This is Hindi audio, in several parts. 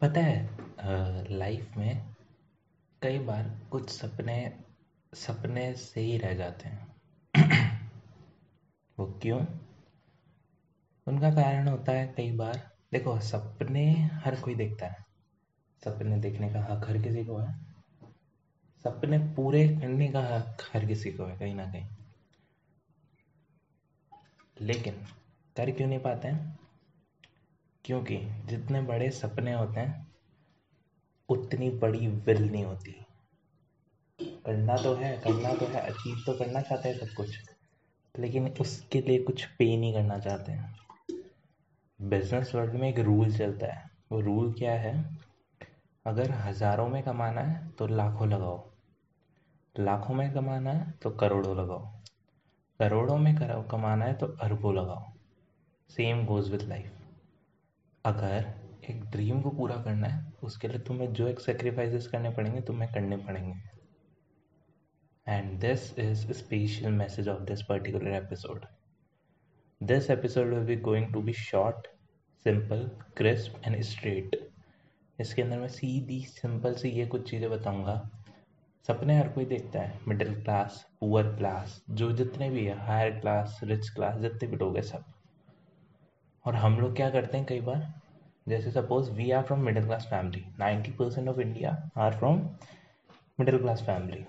पता है लाइफ में कई बार कुछ सपने सपने से ही रह जाते हैं। वो क्यों? उनका कारण होता है कई बार। देखो, सपने हर कोई देखता है। सपने देखने का हक हर किसी को है। सपने पूरे करने का हक हर किसी को है, कहीं ना कहीं। लेकिन कर क्यों नहीं पाते हैं? क्योंकि जितने बड़े सपने होते हैं, उतनी बड़ी विल नहीं होती। करना तो है, करना तो है अचीव तो करना चाहते हैं सब कुछ, लेकिन उसके लिए कुछ पे नहीं करना चाहते हैं। बिज़नेस वर्ल्ड में एक रूल चलता है। वो रूल क्या है? अगर हज़ारों में कमाना है तो लाखों लगाओ। लाखों में कमाना है तो करोड़ों लगाओ। करोड़ों में कमाना है तो अरबों लगाओ। सेम गोज़ विद लाइफ अगर एक ड्रीम को पूरा करना है, उसके लिए तुम्हें जो एक सेक्रीफाइसेस करने पड़ेंगे, तुम्हें करने पड़ेंगे। And this is special message of this particular episode this episode will be going to be short simple crisp and straight इसके अंदर मैं सीधी सिंपल सी ये कुछ चीज़ें बताऊँगा। सपने हर कोई देखता है मिडिल क्लास पुअर क्लास जो जितने भी है हायर क्लास रिच क्लास जितने भी लोग हैं सब। और हम लोग क्या करते हैं कई बार? जैसे suppose we are from middle class family ninety percent of India are from middle class family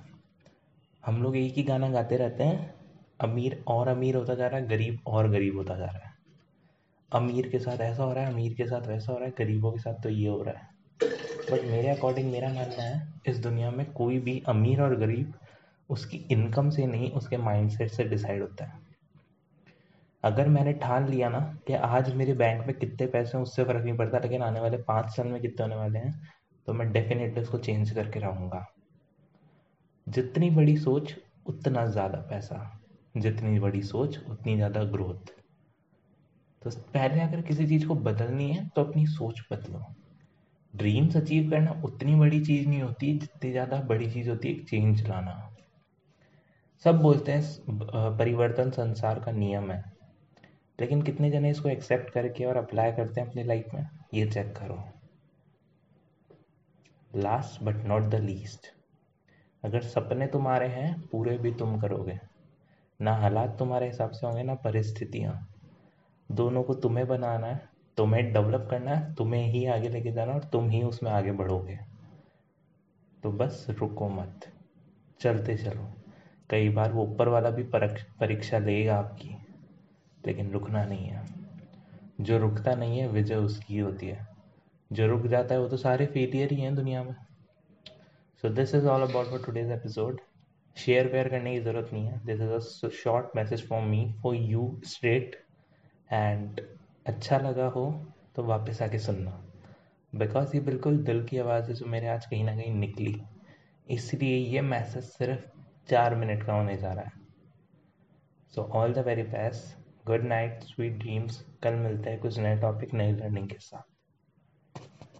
हम लोग एक ही गाना गाते रहते हैं, अमीर और अमीर होता जा रहा है, गरीब और गरीब होता जा रहा है। अमीर के साथ ऐसा हो रहा है, अमीर के साथ वैसा हो रहा है, गरीबों के साथ तो ये हो रहा है। बट मेरे अकॉर्डिंग मेरा मानना है, इस दुनिया में कोई भी अमीर और गरीब उसकी इनकम से नहीं, उसके माइंडसेट से डिसाइड होता है। अगर मैंने ठान लिया ना कि आज मेरे बैंक में कितने पैसे हैं, उससे फ़र्क नहीं पड़ता, लेकिन आने वाले पाँच साल में कितने होने वाले हैं तो मैं डेफिनेटली उसको चेंज करके रहूँगा। जितनी बड़ी सोच, उतना ज़्यादा पैसा। जितनी बड़ी सोच, उतनी ज़्यादा ग्रोथ तो पहले अगर किसी चीज़ को बदलनी है तो अपनी सोच बदलो। ड्रीम्स अचीव करना उतनी बड़ी चीज़ नहीं होती, जितनी ज़्यादा बड़ी चीज़ होती है चेंज लाना। सब बोलते हैं परिवर्तन संसार का नियम है। लेकिन कितने जने इसको एक्सेप्ट करके और अप्लाई करते हैं अपनी लाइफ में, ये चेक करो। Last but not the least अगर सपने तुम्हारे हैं, पूरे भी तुम करोगे। ना हालात तुम्हारे हिसाब से होंगे, ना परिस्थितियाँ। दोनों को तुम्हें बनाना है, तुम्हें डेवलप करना है, तुम्हें ही आगे लेके जाना और तुम ही उसमें आगे बढ़ोगे। तो बस रुको मत, चलते चलो। कई बार वो ऊपर वाला भी परीक्षा लेगा आपकी। लेकिन रुकना नहीं है। जो रुकता नहीं है, विजय उसकी होती है। जो रुक जाता है, वो तो सारे फेलियर ही हैं दुनिया में। So this is all about for today's episode share where करने की ज़रूरत नहीं है। This is a short message for me for you straight and अच्छा लगा हो तो वापस आके सुनना। बिकॉज़ ये बिल्कुल दिल की आवाज़ है जो मेरे आज कहीं ना कहीं निकली। इसलिए ये मैसेज सिर्फ़ चार मिनट का होने जा रहा है। So all the very best good night sweet dreams कल मिलते हैं कुछ नए टॉपिक नई लर्निंग के साथ।